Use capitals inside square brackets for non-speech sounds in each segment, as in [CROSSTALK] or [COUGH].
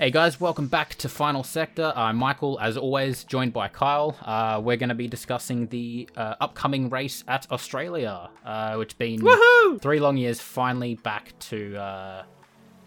Hey guys, welcome back to Final Sector. I'm Michael, as always, joined by Kyle. Uh, we're going to be discussing the uh, upcoming race at Australia, uh, which been Woohoo! three long years, finally back to uh,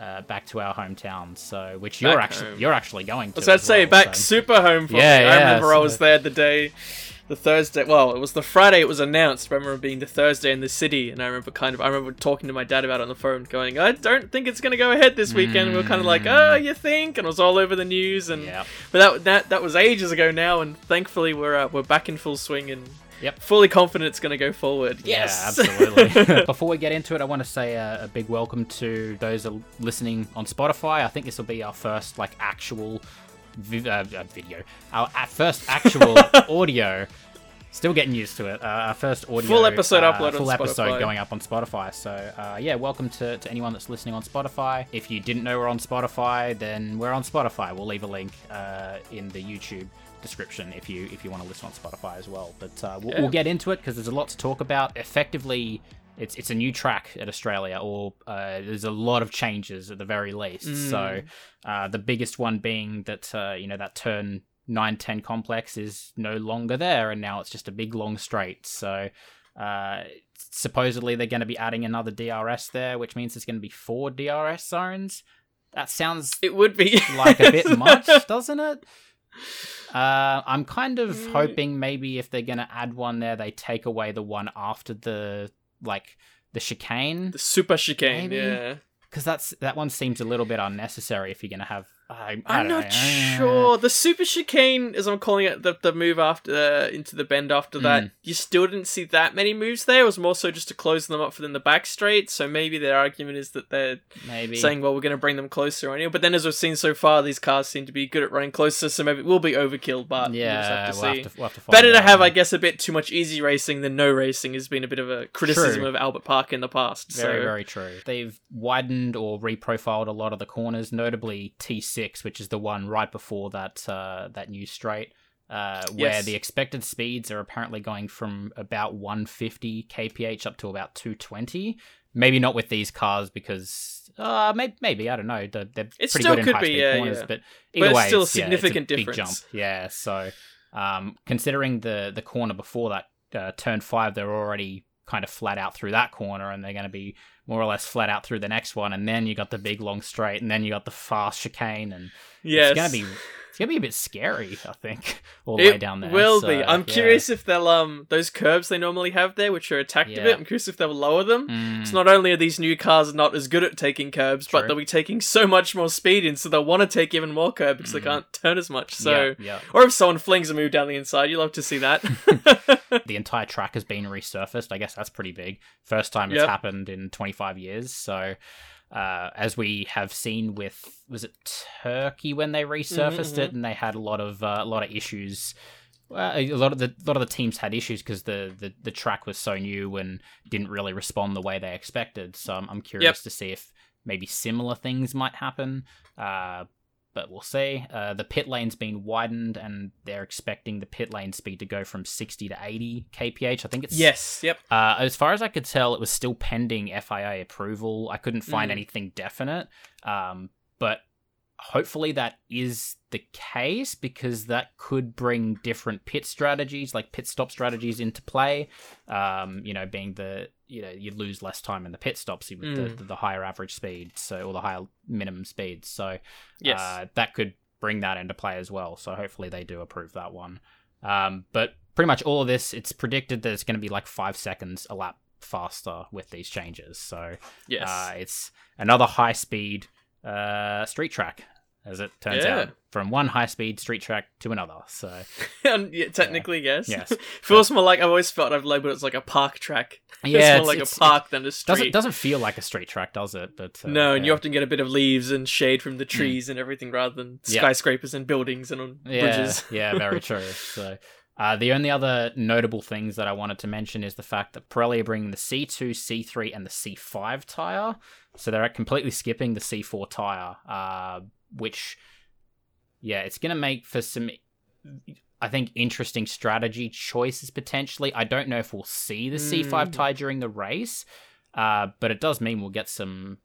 uh, back to our hometown. So, which you're Back actually home. you're actually going to. I was about say, well, back so- super home for Yeah, me. yeah, I remember I was there the day, the Thursday. Well, it was the Friday it was announced. I remember being the Thursday in the city, and I remember kind of, I remember talking to my dad about it on the phone, going, "I don't think it's gonna go ahead this weekend." We were kind of like, "Oh, you think?" And it was all over the news, and Yeah. but that that that was ages ago now, and thankfully we're uh, we're back in full swing and. Yep. Fully confident it's going to go forward. Yes. Yeah, [LAUGHS] absolutely. [LAUGHS] Before we get into it, I want to say a, a big welcome to those listening on Spotify. I think this will be our first like actual vi- uh, uh, video, our first actual [LAUGHS] audio. Still getting used to it. Uh, our first audio Full episode uh, upload full episode going up on Spotify. So uh, yeah, welcome to, to anyone that's listening on Spotify. If you didn't know we're on Spotify, then we're on Spotify. We'll leave a link uh, in the YouTube description if you if you want to listen on Spotify as well. But uh, we'll, Yeah. we'll get into it because there's a lot to talk about. Effectively, it's it's a new track at Australia, or uh, there's a lot of changes at the very least. So uh, the biggest one being that uh, you know that turn 910 complex is no longer there, and now it's just a big long straight. So. Uh, supposedly they're going to be adding another DRS there, which means there's going to be four DRS zones. That sounds It would be like a bit much, [LAUGHS] doesn't it? Uh, I'm kind of Mm. hoping maybe if they're gonna add one there, they take away the one after the like the chicane, The super chicane. Maybe. Yeah. because that's that one seems a little bit unnecessary if you're gonna have. I'm know. Uh, sure. The super chicane, as I'm calling it, the, the move after uh, into the bend after that, Mm. you still didn't see that many moves there. It was more so just to close them up for them the back straight. So maybe their argument is that they're Maybe saying, well, we're going to bring them closer on you. But then, as we've seen so far, these cars seem to be good at running closer. So maybe it will be overkill. But we'll just yeah, have to we'll see. have to, we'll have to Better to out. have, I guess, a bit too much easy racing than no racing has been a bit of a criticism True. of Albert Park in the past. Very, so very true. They've widened or reprofiled a lot of the corners, notably T6, which is the one right before that uh, that new straight, uh, where Yes. the expected speeds are apparently going from about 150 kph up to about 220. Maybe not with these cars because uh, maybe, maybe I don't know. They're, they're It pretty still good in could high be, speed yeah, corners, yeah. but But either it's way, still a it's, yeah, significant it's a big difference. jump. Yeah, so um, considering the the corner before that uh, turn five, they're already kind of flat out through that corner, and they're going to be more or less flat out through the next one, and then you got the big long straight, and then you got the fast chicane, and yes. it's gonna be it's gonna be a bit scary, I think, [LAUGHS] all the way down there. will So, be. I'm yeah. curious if they'll um those curbs they normally have there, which are attacked Yeah. a bit. I'm curious if they'll lower them. Mm, It's not only are these new cars not as good at taking curbs, but they'll be taking so much more speed in, so they'll want to take even more curb because Mm. they can't turn as much. So, yeah, or if someone flings a move down the inside, you love to see that. [LAUGHS] the entire track has been resurfaced. I guess that's pretty big. First time it's Yep. happened in 25 years. So, uh, as we have seen with was it Turkey when they resurfaced it, and they had a lot of uh, a lot of issues. Well, a lot of the a lot of the teams had issues because the, the the track was so new and didn't really respond the way they expected. So I'm, I'm curious to see if maybe similar things might happen. Uh, but we'll see. Uh, the pit lane's been widened, and they're expecting the pit lane speed to go from 60 to 80 kph. I think it's yes. Yep. uh, as far as I could tell, it was still pending FIA approval. I couldn't find Mm. anything definite, um, but hopefully that is the case because that could bring different pit strategies, like pit stop strategies, into play. Um, you know, being the you know you lose less time in the pit stops with Mm. the, the higher average speed, so or the higher minimum speed. So Yes. uh, that could bring that into play as well. So hopefully they do approve that one. Um, but pretty much all of this, it's predicted that it's going to be like five seconds a lap faster with these changes. So yes. uh, it's another high speed uh, street track, as it turns Yeah. out, from one high speed street track to another. So [LAUGHS] yeah, technically, yes. Yes. [LAUGHS] Feels more like I've always felt I've labeled it as like a park track. [LAUGHS] yeah, it's more like a park than a street. Doesn't doesn't feel like a street track, does it? But uh, No, and you often get a bit of leaves and shade from the trees and everything rather than Yeah. skyscrapers and buildings and on yeah, bridges. yeah, very true. So, uh, the only other notable things that I wanted to mention is the fact that Pirelli are bringing the C2, C3, and the C5 tire. So they're completely skipping the C4 tire, uh, which, yeah, it's going to make for some, I think, interesting strategy choices potentially. I don't know if we'll see the C5 Mm. tire during the race, uh, but it does mean we'll get some,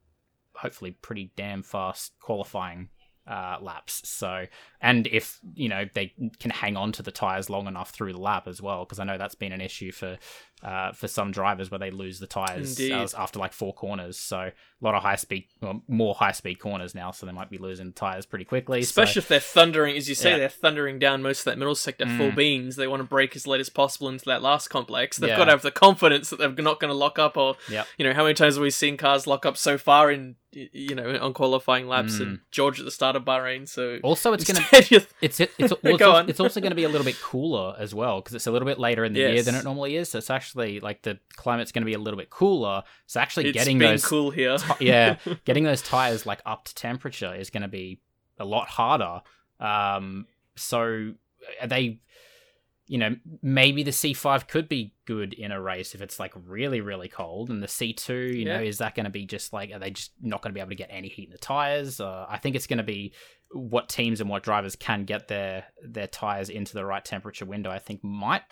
hopefully, pretty damn fast qualifying uh, laps. So, and if you know they can hang on to the tires long enough through the lap as well, because I know that's been an issue for uh, for some drivers where they lose the tires as- after like four corners. So a lot of high speed, well, more high speed corners now, so they might be losing tires pretty quickly. so- Especially if they're thundering, as you say, Yeah. they're thundering down most of that middle sector full Mm. beans. They want to brake as late as possible into that last complex. They've Yeah. got to have the confidence that they're not going to lock up. Or, Yep. you know, how many times have we seen cars lock up so far in, you know, on qualifying laps Mm. and George at the start of Bahrain? So also, it's gonna instead [LAUGHS] you- [LAUGHS] It's it's, [LAUGHS] well, it's, also, it's also going to be a little bit cooler as well because it's a little bit later in the year than it normally is. So it's actually like the climate's going to be a little bit cooler. So actually it's getting those cool here. ti- yeah, [LAUGHS] getting those tires like up to temperature is going to be a lot harder. Um, so are they, you know, maybe the C5 could be good in a race if it's like really really cold, and the C2, you know, is that going to be just like are they just not going to be able to get any heat in the tires? Uh, I think it's going to be what teams and what drivers can get their their tires into the right temperature window. I think might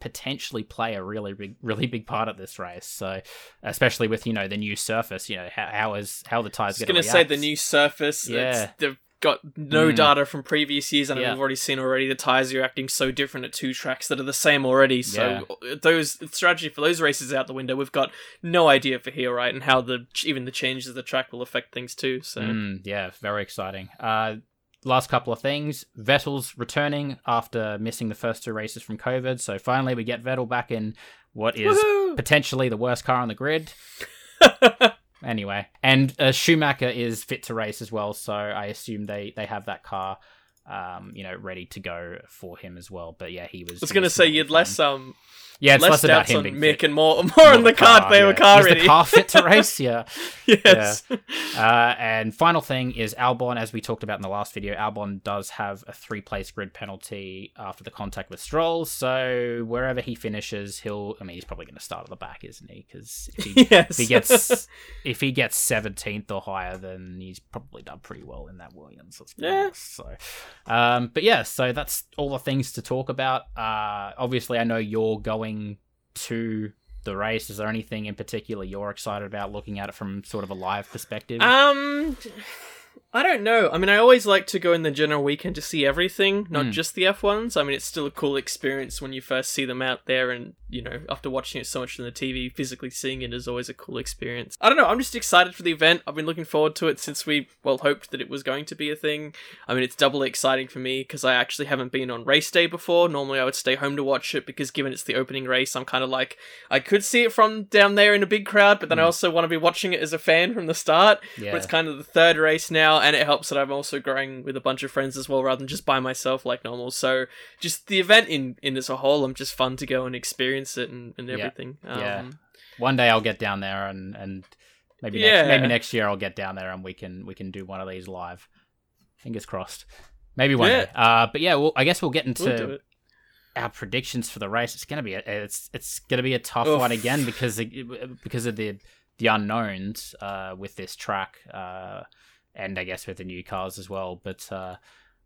potentially play a really big really big part at this race so especially with you know the new surface you know how, how is how the tires going going to say the new surface. Yeah. Yeah. They've got no Mm. data from previous years, and Yeah. we've already seen already the tires are acting so different at two tracks that are the same already. So those strategy for those races is out the window. We've got no idea for here, right, and how the even the changes of the track will affect things too. So Mm, yeah, very exciting. Uh, last couple of things. Vettel's returning after missing the first two races from COVID. So finally, we get Vettel back in what is Woohoo! potentially the worst car on the grid. [LAUGHS] Anyway, and uh, Schumacher is fit to race as well. So I assume they they have that car, um, you know, ready to go for him as well. But yeah, he was. I was going to say you'd less um Yeah, it's less, less, about him on being Mick fit. and more [LAUGHS] more on the car. They were yeah. car Is ready. the car fit to [LAUGHS] race? Yeah. yes. Uh, and final thing is Albon, as we talked about in the last video, Albon does have a three place grid penalty after the contact with Stroll. So wherever he finishes, he'll. I mean, he's probably going to start at the back, isn't he? Because if yes. [LAUGHS] if he gets if he gets seventeenth or higher, then he's probably done pretty well in that Williams. Let's Yeah. honest. So, um, but yeah, so that's all the things to talk about. Uh, obviously, I know you're going to the race. Is there anything in particular you're excited about looking at it from sort of a live perspective? Um, I don't know. I mean, I always like to go in the general weekend to see everything, not Mm. just the F1s. I mean, it's still a cool experience when you first see them out there, and you know, after watching it so much on the TV, physically seeing it is always a cool experience. I don't know. I'm just excited for the event. I've been looking forward to it since we well hoped that it was going to be a thing. I mean, it's doubly exciting for me because I actually haven't been on race day before. Normally, I would stay home to watch it because given it's the opening race, I'm kind of like I could see it from down there in a big crowd, but then I Mm. also want to be watching it as a fan from the start. yeah. But it's kind of the third race now, and it helps that I'm also going with a bunch of friends as well, rather than just by myself like normal. So just the event in in as a whole, I'm just fun to go and experience it and, and Yeah. everything. Yeah. Um, One day I'll get down there and and maybe Yeah. next, maybe next year I'll get down there and we can we can do one of these live. Fingers crossed. Maybe one Yeah. day. Uh, but yeah, well, I guess we'll get into we'll our predictions for the race. It's gonna be a, it's it's gonna be a tough Oof. one again because it, because of the the unknowns uh, with this track uh, and I guess with the new cars as well. But uh,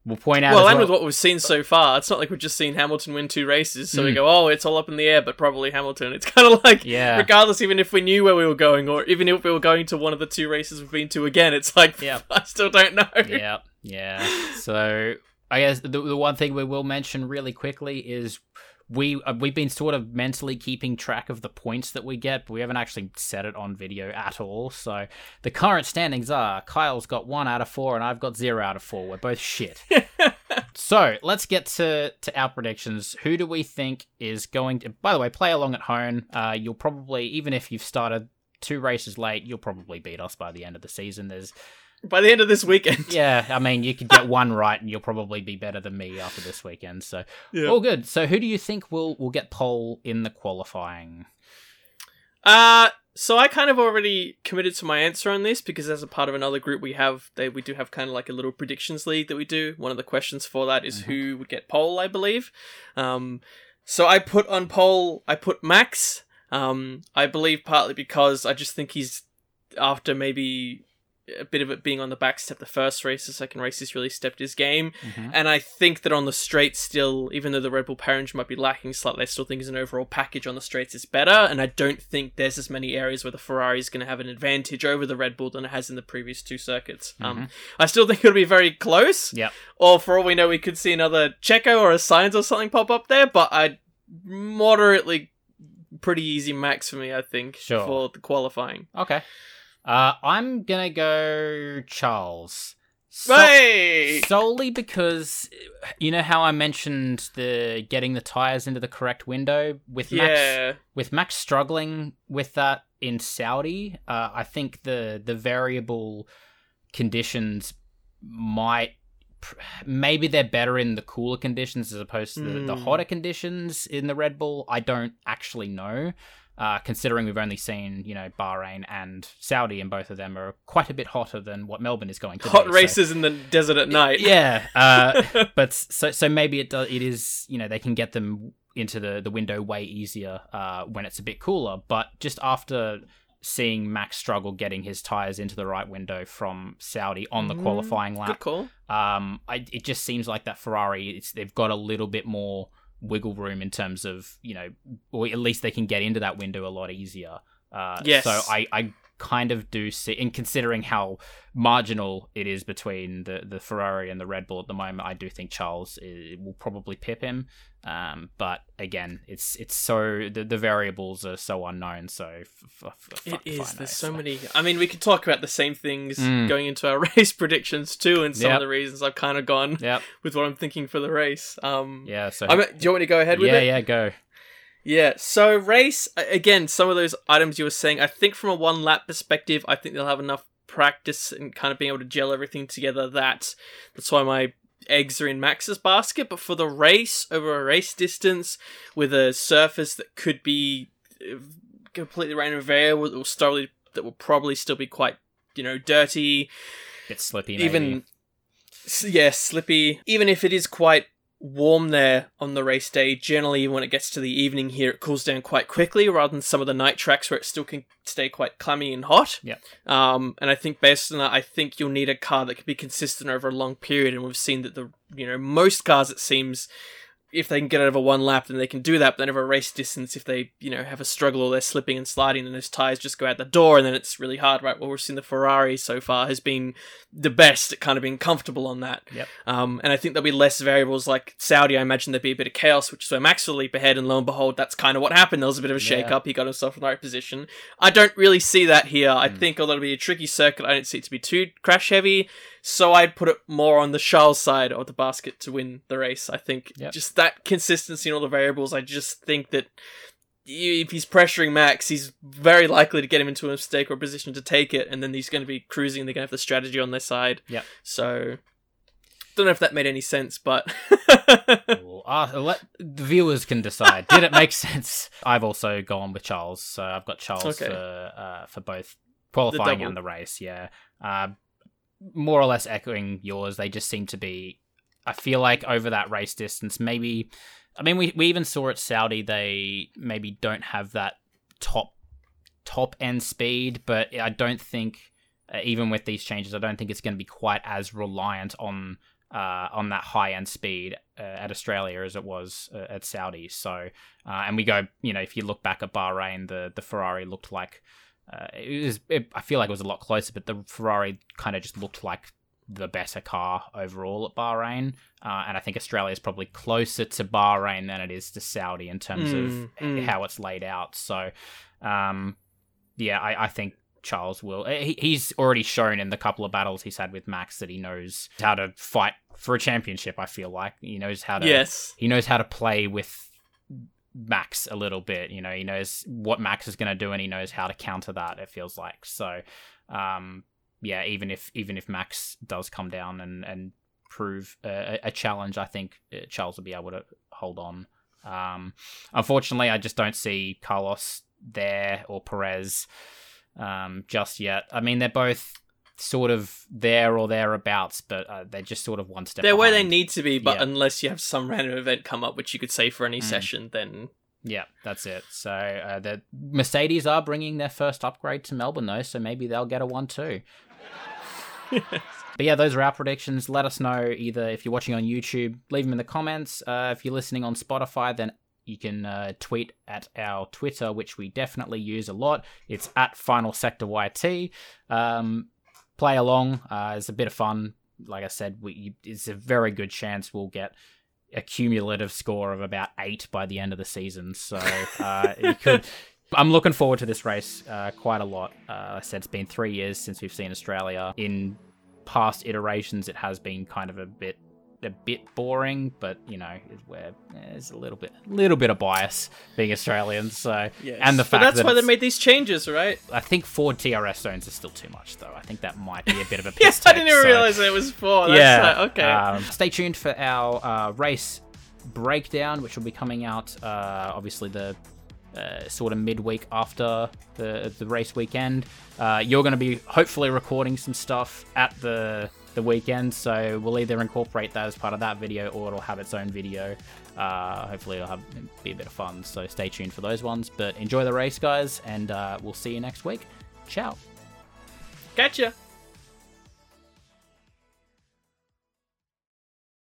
we'll point out Well, and well. with what we've seen so far, it's not like we've just seen Hamilton win two races, so we Mm. go, oh, it's all up in the air, but probably Hamilton. It's [LAUGHS] kind of like, yeah, regardless, even if we knew where we were going, or even if we were going to one of the two races we've been to again, it's like, [LAUGHS] Yeah. I still don't know. yeah, yeah. So I guess the, the one thing we will mention really quickly is we uh, we've been sort of mentally keeping track of the points that we get, but we haven't actually set it on video at all. So the current standings are Kyle's got one out of four, and I've got zero out of four. We're both shit. [LAUGHS] so let's get to to our predictions. Who do we think is going to? By the way, play along at home. Uh, you'll probably even if you've started two races late, you'll probably beat us by the end of the season. There's By the end of this weekend. [LAUGHS] yeah, I mean, you could get one right, and you'll probably be better than me after this weekend. So, Yeah. all good. So, who do you think will will get pole in the qualifying? Uh so I kind of already committed to my answer on this because as a part of another group we have they we do have kind of like a little predictions league that we do. One of the questions for that is Mhm. who would get pole, I believe. Um so I put on pole I put Max. Um I believe partly because I just think he's after maybe a bit of it being on the back step the first race. The second race, he's really stepped his game. Mhm. And I think that on the straight, still, even though the Red Bull Engine might be lacking slightly, I still think as an overall package on the straights is better. And I don't think there's as many areas where the Ferrari is going to have an advantage over the Red Bull than it has in the previous two circuits. Um, I still think it'll be very close. Yep. Or for all we know, we could see another Checo or a Sainz or something pop up there. But I moderately pretty easy max for me, I think, Sure. for the qualifying. Okay. Uh, I'm gonna go Charles. So- Hey! solely because you know how I mentioned the getting the tires into the correct window with Max Yeah. with Max struggling with that in Saudi. Uh, I think the the variable conditions might maybe they're better in the cooler conditions as opposed to the, the Mm. hotter conditions in the Red Bull. I don't actually know. Uh, considering we've only seen, you know, Bahrain and Saudi, and both of them are quite a bit hotter than what Melbourne is going to Hot be. so- races in the desert at night. yeah, uh, [LAUGHS] [LAUGHS] but so so maybe it does. It is you know they can get them into the the window way easier uh, when it's a bit cooler. But just after seeing Max struggle getting his tires into the right window from Saudi on the Mm, qualifying Good lap, call. um, I, it just seems like that Ferrari it's they've got a little bit more wiggle room in terms of you know, or at least they can get into that window a lot easier. Uh, Yes. So I, I kind of do see, in considering how marginal it is between the, the Ferrari and the Red Bull at the moment, I do think Charles i will probably pip him. Um, but again, it's it's so the, the variables are so unknown. So f- f- It is. There's so so- many. I mean, we could talk about the same things Mm. going into our [LAUGHS] race predictions too, and some Yep. of the reasons I've kind of gone Yep. with what I'm thinking for the race. Um, Yeah. So I mean, do you want me to go ahead with yeah, it? yeah, go. Yeah, so race again, some of those items you were saying, I think from a one lap perspective, I think they'll have enough practice and kind of being able to gel everything together that that's why my eggs are in Max's basket. But for the race over a race distance with a surface that could be uh, completely random variable that will still that will probably still be quite you know dirty Bit slippy. Maybe. even yeah slippy even if it is quite warm there on the race day. Generally when it gets to the evening here it cools down quite quickly rather than some of the night tracks where it still can stay quite clammy and hot. Yeah. um and i think based on that i think you'll need a car that can be consistent over a long period. And we've seen that the you know most cars it seems if they can get over one lap, then they can do that. But then over a race distance, if they you know have a struggle or they're slipping and sliding, then those tires just go out the door, and then it's really hard. Right? What we've seen the Ferrari so far has been the best at kind of being comfortable on that. Yep. Um, and I think there'll be less variables like Saudi. I imagine there'd be a bit of chaos, which is where Max will leap ahead, and lo and behold, that's kind of what happened. There was a bit of a Yeah. shake up. He got himself in the right position. I don't really see that here. I Mm. think although it'll be a tricky circuit, I don't see it to be too crash heavy. So I'd put it more on the Charles side of the basket to win the race. I think Yep. just that consistency in all the variables. I just think that if he's pressuring Max, he's very likely to get him into a mistake or a position to take it, and then he's going to be cruising. They're going to have the strategy on their side. Yep. So don't know if that made any sense, but [LAUGHS] Well, uh, let the viewers can decide. Did it make [LAUGHS] sense? I've also gone with Charles, so I've got Charles Okay. for uh, for both qualifying double. and the race. Yeah, uh, more or less echoing yours. They just seem to be. I feel like over that race distance, maybe. I mean, we we even saw at Saudi they maybe don't have that top top end speed, but I don't think uh, even with these changes, I don't think it's going to be quite as reliant on uh, on that high end speed uh, at Australia as it was uh, at Saudi. So, uh, and we go, you know, if you look back at Bahrain, the the Ferrari looked like uh, it was. It, I feel like it was a lot closer, but the Ferrari kind of just looked like the better car overall at Bahrain. Uh, and I think Australia is probably closer to Bahrain than it is to Saudi in terms Mm, of mm. how it's laid out. So, um, yeah, I, I think Charles will. He, he's already shown in the couple of battles he's had with Max that he knows how to fight for a championship. I feel like he knows how to. yes, He knows how to play with Max a little bit. You know, he knows what Max is going to do, and he knows how to counter that. It feels like so. Um, yeah, even if even if Max does come down and and prove a, a challenge, I think uh, Charles will be able to hold on. Um, unfortunately, I just don't see Carlos there or Perez um, just yet. I mean, they're both sort of there or thereabouts, but uh, they're just sort of one step. they're where they need to be. But Yeah. unless you have some random event come up, which you could say for any Mm. session, then Yeah, that's it. So uh, the Mercedes are bringing their first upgrade to Melbourne though, so maybe they'll get a one too. [LAUGHS] But yeah, those are our predictions. Let us know either if you're watching on YouTube, leave them in the comments. Uh, if you're listening on Spotify, then you can uh, tweet at our Twitter, which we definitely use a lot. It's at Final Sector YT. Um, play along. Uh, it's a bit of fun. Like I said, we, it's a very good chance we'll get a cumulative score of about eight by the end of the season. So uh, you [LAUGHS] could. I'm looking forward to this race uh, quite a lot. Uh, I said it's been three years since we've seen Australia. In past iterations, it has been kind of a bit a bit boring, but you know, where there's a little bit, little bit of bias being Australians. So, Yes. and the but fact that's that why they made these changes, right? I think Ford DRS zones are still too much, though. I think that might be a bit of a [LAUGHS] piss Yes, I didn't even so- realize it was four. That's yeah. like, okay. Um, stay tuned for our uh, race breakdown, which will be coming out uh, obviously the uh, sort of midweek after the the race weekend. Uh, you're going to be hopefully recording some stuff at the the weekend, so we'll either incorporate that as part of that video or it'll have its own video. Uh, hopefully, it'll have be a bit of fun. So stay tuned for those ones. But enjoy the race, guys, and uh, we'll see you next week. Ciao. Catch Gotcha.